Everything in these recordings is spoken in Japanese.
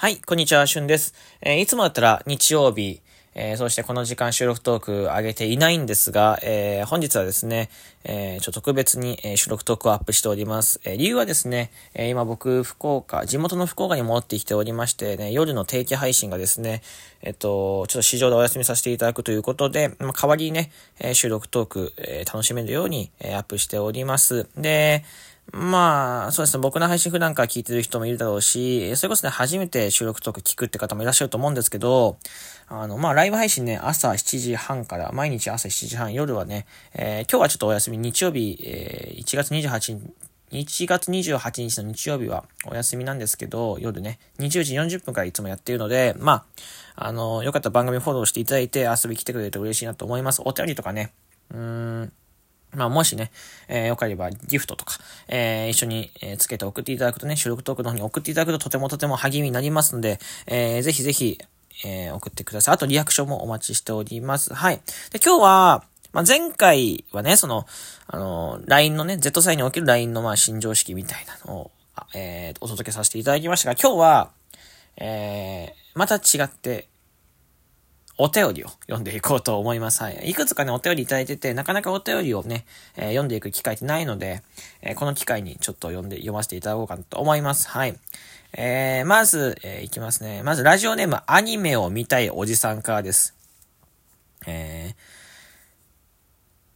はい、こんにちは、しゅんです。えー、いつもだったら日曜日、えー、そしてこの時間収録トーク上げていないんですが、えー、本日はですね、えー、ちょっと特別に、え収録トークをアップしております。え理由はですね、え今僕、福岡、地元の福岡に戻ってきておりましてね、夜の定期配信がですね、えっと、ちょっと市場でお休みさせていただくということで、まあ、代わりにね、え収録トーク、え楽しめるように、えアップしております。で、まあ、そうですね。僕の配信普段から聞いてる人もいるだろうし、それこそね、初めて収録とか聞くって方もいらっしゃると思うんですけど、あの、まあ、ライブ配信ね、朝7時半から、毎日朝7時半、夜はね、えー、今日はちょっとお休み、日曜日、えー、1月28日、1月28日の日曜日はお休みなんですけど、夜ね、20時40分からいつもやっているので、まあ、あの、よかったら番組フォローしていただいて遊び来てくれると嬉しいなと思います。お便りとかね、うーん、まあ、もしね、えー、よければギフトとか、えー、一緒に、えー、つけて送っていただくとね、収録トークの方に送っていただくととてもとても励みになりますので、えー、ぜひぜひ、えー、送ってください。あとリアクションもお待ちしております。はい。で、今日は、まあ、前回はね、その、あの、LINE のね、Z サイにおける LINE のまあ、新常識みたいなのを、えー、お届けさせていただきましたが、今日は、えー、また違って、お便りを読んでいこうと思います。はい。いくつかね、お便りいただいてて、なかなかお便りをね、えー、読んでいく機会ってないので、えー、この機会にちょっと読んで、読ませていただこうかなと思います。はい。えー、まず、えー、いきますね。まず、ラジオネーム、アニメを見たいおじさんからです。え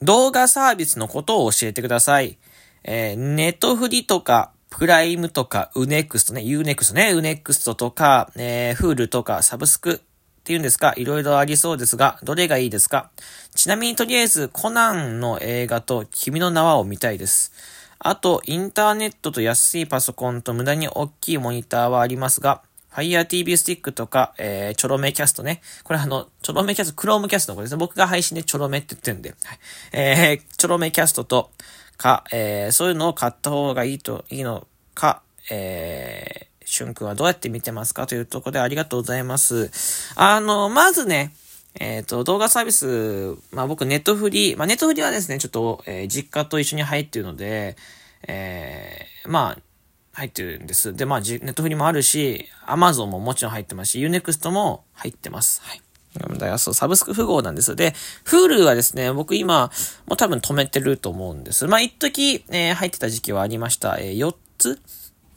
ー、動画サービスのことを教えてください。えー、ネットフリとか、プライムとか、ウネクストね、 U-NEXT ね、ウネクストとか、えー、 Hulu とか、サブスク、っていうんですか、いろいろありそうですが、どれがいいですか？ちなみにとりあえず、コナンの映画と君の名はを見たいです。あと、インターネットと安いパソコンと無駄に大きいモニターはありますが、Fire TV スティックとか、えー、チョロメキャストね。これあの、チョロメキャスト、クロームキャストのことですね。僕が配信でチョロメって言ってるんで。はい、えー、チョロメキャストとか、えー、そういうのを買った方がいいと、いいのか、えー、しゅんくんはどうやって見てますかというところでありがとうございます。あの、まずね、えっ、ー、と、動画サービス、まあ僕ネットフリー、まあネットフリーはですね、ちょっと、えー、実家と一緒に入ってるので、えー、まあ、入ってるんです。で、まあ、ネットフリもあるし、アマゾンももちろん入ってますし、 U-NEXT も入ってます。はい。だからそう、サブスク富豪なんです。で、Hulu はですね、僕今、もう多分止めてると思うんです。まあ、一時、えー、入ってた時期はありました。えー、4つ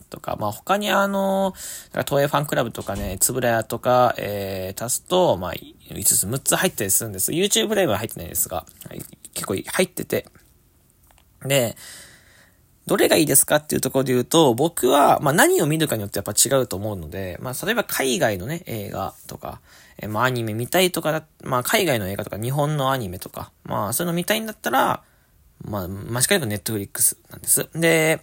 とか、まあ、他にあの、だから東映ファンクラブとかね、つぶらやとか、えー、足すと、まあ、5つ、6つ入ったりするんです。YouTube ライブは入ってないですが、結構入ってて。で、どれがいいですかっていうところで言うと、僕は、まあ何を見るかによってやっぱ違うと思うので、まあ例えば海外のね、映画とか、え、まあアニメ見たいとかだ、まあ海外の映画とか日本のアニメとか、まあそういうの見たいんだったら、まあ間違いなくネットフリックスなんです。で、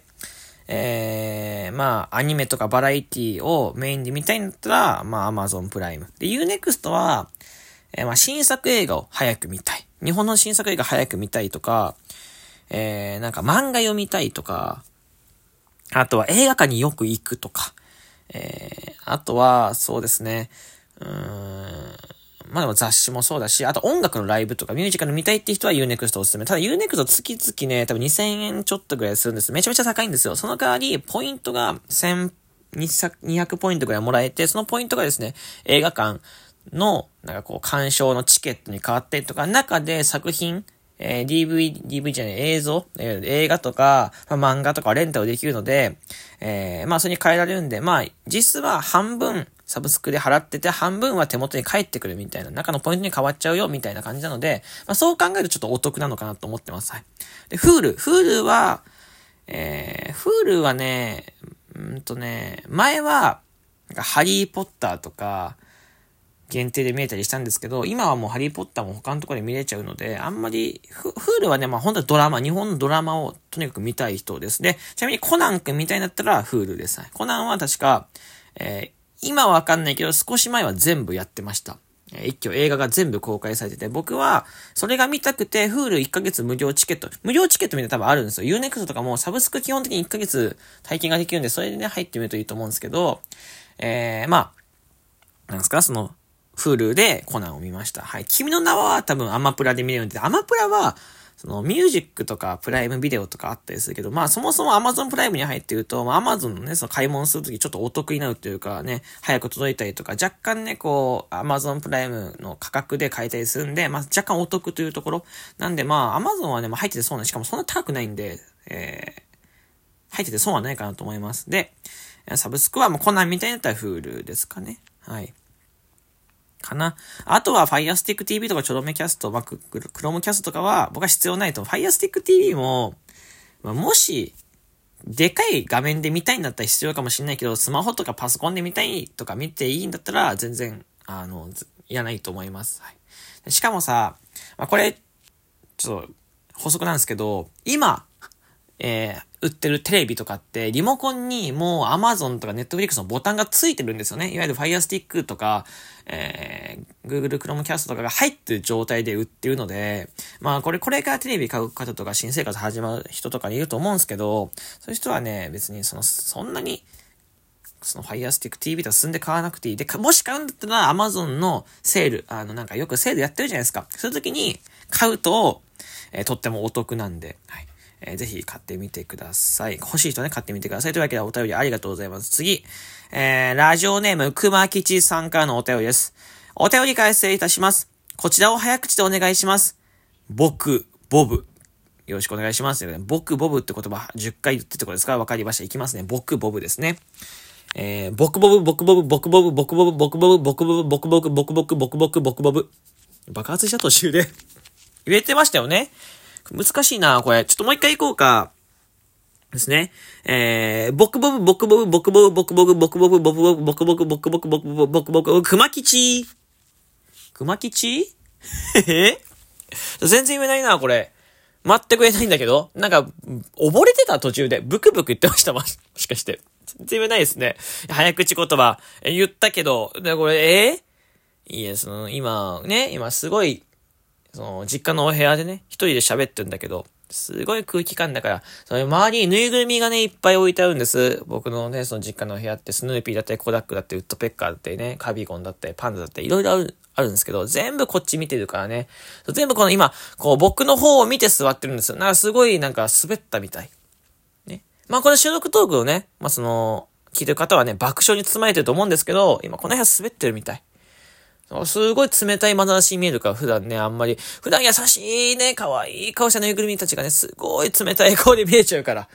えー、まあ、アニメとかバラエティをメインで見たいんだったら、まあ、アマゾンプライム。で、Unext は、えー、まあ、新作映画を早く見たい。日本の新作映画早く見たいとか、えー、なんか漫画読みたいとか、あとは映画館によく行くとか、えー、あとは、そうですね、うーん、まあでも雑誌もそうだし、あと音楽のライブとかミュージカル見たいって人は Unext おすすめ。ただ Unext 月々ね、多分2000円ちょっとぐらいするんです。めちゃめちゃ高いんですよ。その代わり、ポイントが1000、200ポイントぐらいもらえて、そのポイントがですね、映画館の、なんかこう、鑑賞のチケットに変わったりとか、中で作品、えー、DV、DV じゃない、映像、えー、映画とか、まあ、漫画とかレンタルできるので、えー、まあ、それに変えられるんで、まあ、実は半分、サブスクで払ってて、半分は手元に返ってくるみたいな、中のポイントに変わっちゃうよ、みたいな感じなので、まあ、そう考えるとちょっとお得なのかなと思ってます。はい。で、 Hulu。Hulu は、えー、 Hulu はね、うんとね、前は、なんかハリーポッターとか、限定で見えたりしたんですけど、今はもうハリーポッターも他のところで見れちゃうので、あんまり、 Hulu はね、まあ本当はドラマ、日本のドラマをとにかく見たい人です。で、ちなみにコナン君見たいんだったら Hulu です。コナンは確か、え今はわかんないけど、少し前は全部やってましたえ。一挙映画が全部公開されてて、僕は、それが見たくて、フール1ヶ月無料チケット、無料チケットみたいな多分あるんですよ。Unext とかもサブスク基本的に1ヶ月体験ができるんで、それでね、入ってみるといいと思うんですけど、えー、まあ、なんですか、その、フールでコナンを見ました。はい。君の名は多分アマプラで見れるんで、アマプラは、そのミュージックとかプライムビデオとかあったりするけど、まあそもそも Amazon プライムに入ってると、まあ Amazon のね、その買い物するときちょっとお得になるというかね、早く届いたりとか、若干ね、こう、Amazon プライムの価格で買えたりするんで、まあ若干お得というところ。なんでまあ Amazon はね、まあ入っててそうな、しかもそんな高くないんで、えー、入ってて損はないかなと思います。で、サブスクはもうコナンみたいになったら Hulu ですかね。はい。かな。あとは Firestick TV とかちょどめキャスト、まあ、クロームキャストとかは僕は必要ないと。Firestick TV も、まあ、もし、でかい画面で見たいんだったら必要かもしれないけど、スマホとかパソコンで見たいとか見ていいんだったら、全然、あの、いらないと思います。はい。しかもさ、まあ、これ、ちょっと、補足なんですけど、今、えー、売ってるテレビとかって、リモコンにもう Amazon とか Netflix のボタンがついてるんですよね。いわゆる Fire Stick とか、えー、Google Chromecast とかが入ってる状態で売ってるので、まあこれ、これからテレビ買う方とか新生活始まる人とかにいると思うんですけど、そういう人はね、別にその、そんなに、その Fire Stick TV と進んで買わなくていい。で、もし買うんだったら Amazon のセール、あのなんかよくセールやってるじゃないですか。そういう時に買うと、えー、とってもお得なんで、はい。えー、ぜひ買ってみてください。欲しい人ね、買ってみてください。というわけでお便りありがとうございます。次、えー、ラジオネーム、熊吉さんからのお便りです。お便り返失礼いたします。こちらを早口でお願いします。僕、ボブ。よろしくお願いします。僕、ボブって言葉10回言ってってことですか？らわかりました。いきますね。僕、ボブですね。えー、僕ボブ、僕ボブ、僕ボブ、僕ボブ、僕ボブ、僕ボブ、僕ボブ、僕ボブ、僕ボブ、僕ボブ。爆発した途中で 言えてましたよね。難しいな、これ。ちょっともう一回行こうか。ですね。えー、ボクボブ、ボクボブ、ボクボブ、ボクボブ、ボクボブ、ボクボブ、ボクボク、ボクボク、ボクボク、ボクボク、熊吉。熊吉？え 全然言えないな、これ。全く言えないんだけど。なんか、溺れてた途中で、ブクブク言ってましたもしかして。全然言えないですね。早口言葉、言ったけど、で、これ、えー、いや、その、今、ね、今すごい、その、実家のお部屋でね、一人で喋ってるんだけど、すごい空気感だから、その周りにぬいぐるみがね、いっぱい置いてあるんです。僕のね、その実家のお部屋って、スヌーピーだったり、コダックだったり、ウッドペッカーだったりね、カビゴンだったり、パンダだったり、いろいろある、あるんですけど、全部こっち見てるからね。全部この今、こう僕の方を見て座ってるんですよ。なんかすごいなんか滑ったみたい。ね。まあこれ収録トークをね、まあその、聞いてる方はね、爆笑に包まれてると思うんですけど、今この部屋滑ってるみたい。すごい冷たい眼差しに見えるから、普段ね、あんまり、普段優しいね、可愛い顔したぬいぐるみたちがね、すごい冷たい顔で見えちゃうから、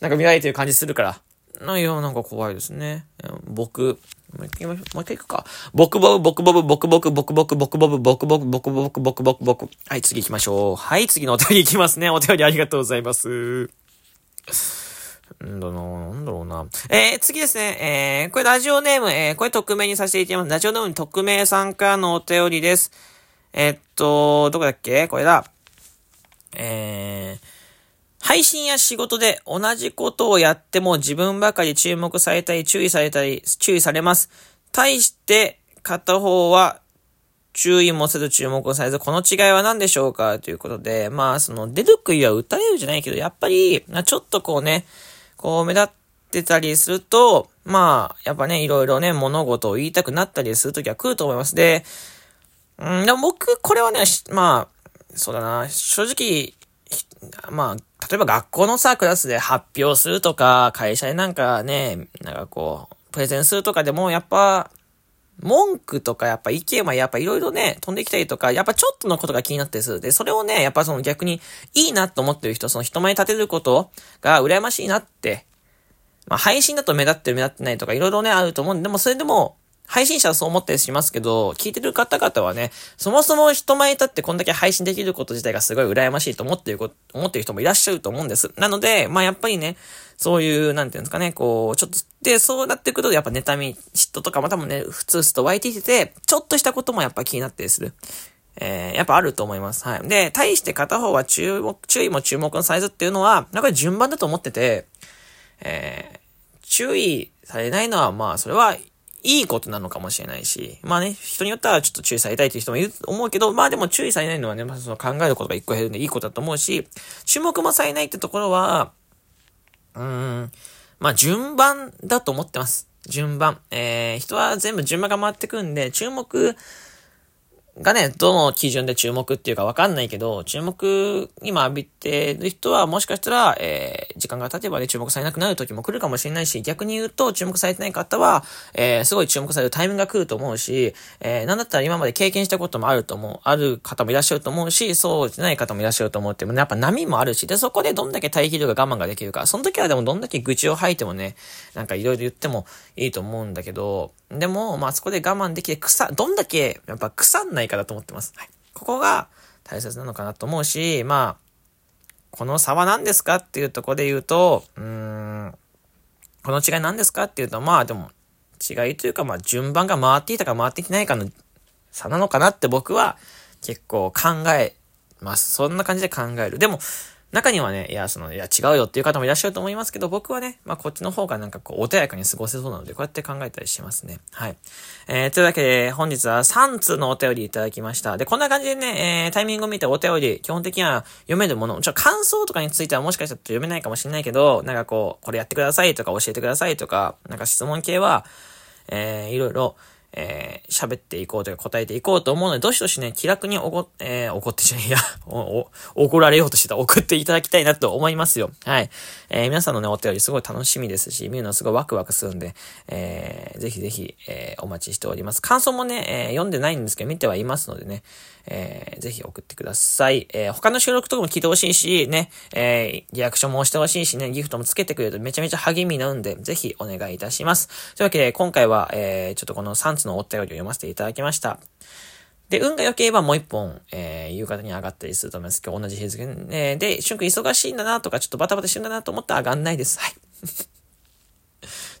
なんか見られてる感じするから。ないよ、なんか怖いですね。僕、もう一回、もう一回行くか。僕ボブ、僕ボブ、僕僕、僕僕、僕僕、僕僕、僕僕、僕僕、僕。はい、次行きましょう。はい、次のお便り行きますね。お便りありがとうございます。んだななんだろうな。えー、次ですね。えー、これラジオネーム、えー、これ匿名にさせていただきます。ラジオネーム匿名さんからのお便りです。えー、っと、どこだっけ？これだ。えー、配信や仕事で同じことをやっても自分ばかり注目されたり、注意されたり、注意されます。対して、片方は注意もせず注目されず、この違いは何でしょうか？ということで、まあ、その、出る杭は打たれるじゃないけど、やっぱり、ちょっとこうね、こう目立ってたりすると、まあ、やっぱね、いろいろね、物事を言いたくなったりするときは来ると思います。で、うん、でも僕、これはね、まあ、そうだな、正直、まあ、例えば学校のさ、クラスで発表するとか、会社でなんかね、なんかこう、プレゼンするとかでも、やっぱ、文句とかやっぱ意見はやっぱいろいろね、飛んできたりとか、やっぱちょっとのことが気になってする。で、それをね、やっぱその逆にいいなと思ってる人、その人前に立てることが羨ましいなって、まあ配信だと目立ってる目立ってないとかいろいろね、あると思うんで、でもそれでも、配信者はそう思ったりしますけど、聞いてる方々はね、そもそも人前に立ってこんだけ配信できること自体がすごい羨ましいと思ってる思ってる人もいらっしゃると思うんです。なので、まあやっぱりね、そういう、なんていうんですかね、こう、ちょっと、で、そうなってくると、やっぱ妬み、嫉妬とかまたもね、普通すと湧いてきてて、ちょっとしたこともやっぱ気になったりする。えー、やっぱあると思います。はい。で、対して片方は注目、注意も注目のサイズっていうのは、なんか順番だと思ってて、えー、注意されないのは、まあ、それはいいことなのかもしれないし、まあね、人によってはちょっと注意されたいという人もいると思うけど、まあでも注意されないのはね、まあその考えることが一個減るんでいいことだと思うし、注目もされないってところは、うーん、まあ順番だと思ってます。順番。えー、人は全部順番が回ってくんで、注目がね、どの基準で注目っていうかわかんないけど、注目今浴びてる人はもしかしたら、えー、時間が経てばね、注目されなくなる時も来るかもしれないし、逆に言うと注目されてない方は、えー、すごい注目されるタイミングが来ると思うし、えー、なんだったら今まで経験したこともあると思う、ある方もいらっしゃると思うし、そうじゃない方もいらっしゃると思うっても、ね、やっぱ波もあるし、で、そこでどんだけ耐久量が我慢ができるか、その時はでもどんだけ愚痴を吐いてもね、なんかいろいろ言ってもいいと思うんだけど、でも、まあそこで我慢できて腐、どんだけ、やっぱ腐んないかだと思ってます。はい。ここが大切なのかなと思うし、まあ、この差は何ですかっていうとこで言うと、うん、この違い何ですかっていうと、まあでも、違いというか、まあ順番が回っていたか回ってきてないかの差なのかなって僕は結構考えます。そんな感じで考える。でも、中にはね、いや、その、いや、違うよっていう方もいらっしゃると思いますけど、僕はね、まあ、こっちの方がなんかこう、穏やかに過ごせそうなので、こうやって考えたりしますね。はい。えー、というわけで、本日は3通のお便りいただきました。で、こんな感じでね、えー、タイミングを見てお便り、基本的には読めるもの、ちょ、感想とかについてはもしかしたら読めないかもしれないけど、なんかこう、これやってくださいとか教えてくださいとか、なんか質問系は、えー、いろいろ、えー、喋っていこうというか答えていこうと思うので、どしどしね、気楽におご、えー、怒ってじゃねえや、お、お、怒られようとしてた、送っていただきたいなと思いますよ。はい。えー、皆さんのね、お便りすごい楽しみですし、見るのすごいワクワクするんで、えー、ぜひぜひ、えー、お待ちしております。感想もね、えー、読んでないんですけど、見てはいますのでね、えー、ぜひ送ってください。えー、他の収録とかも聞いてほしいし、ね、えー、リアクションもしてほしいしね、ギフトもつけてくれるとめちゃめちゃ励みになるんで、ぜひお願いいたします。というわけで、今回は、えー、ちょっとこの3つのお便りを読ませていただきました。で、運が良ければもう一本、えー、夕方に上がったりすると思います。今日同じ日付、ね、で、瞬間忙しいんだなとか、ちょっとバタバタしてんだなと思ったら上がんないです。はい。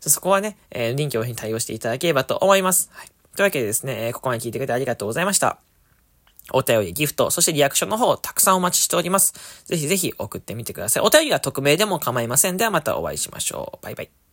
そこはね、えー、臨機応変に対応していただければと思います。はい。というわけでですね、えー、ここまで聞いてくれてありがとうございました。お便り、ギフト、そしてリアクションの方、たくさんお待ちしております。ぜひぜひ送ってみてください。お便りは匿名でも構いません。ではまたお会いしましょう。バイバイ。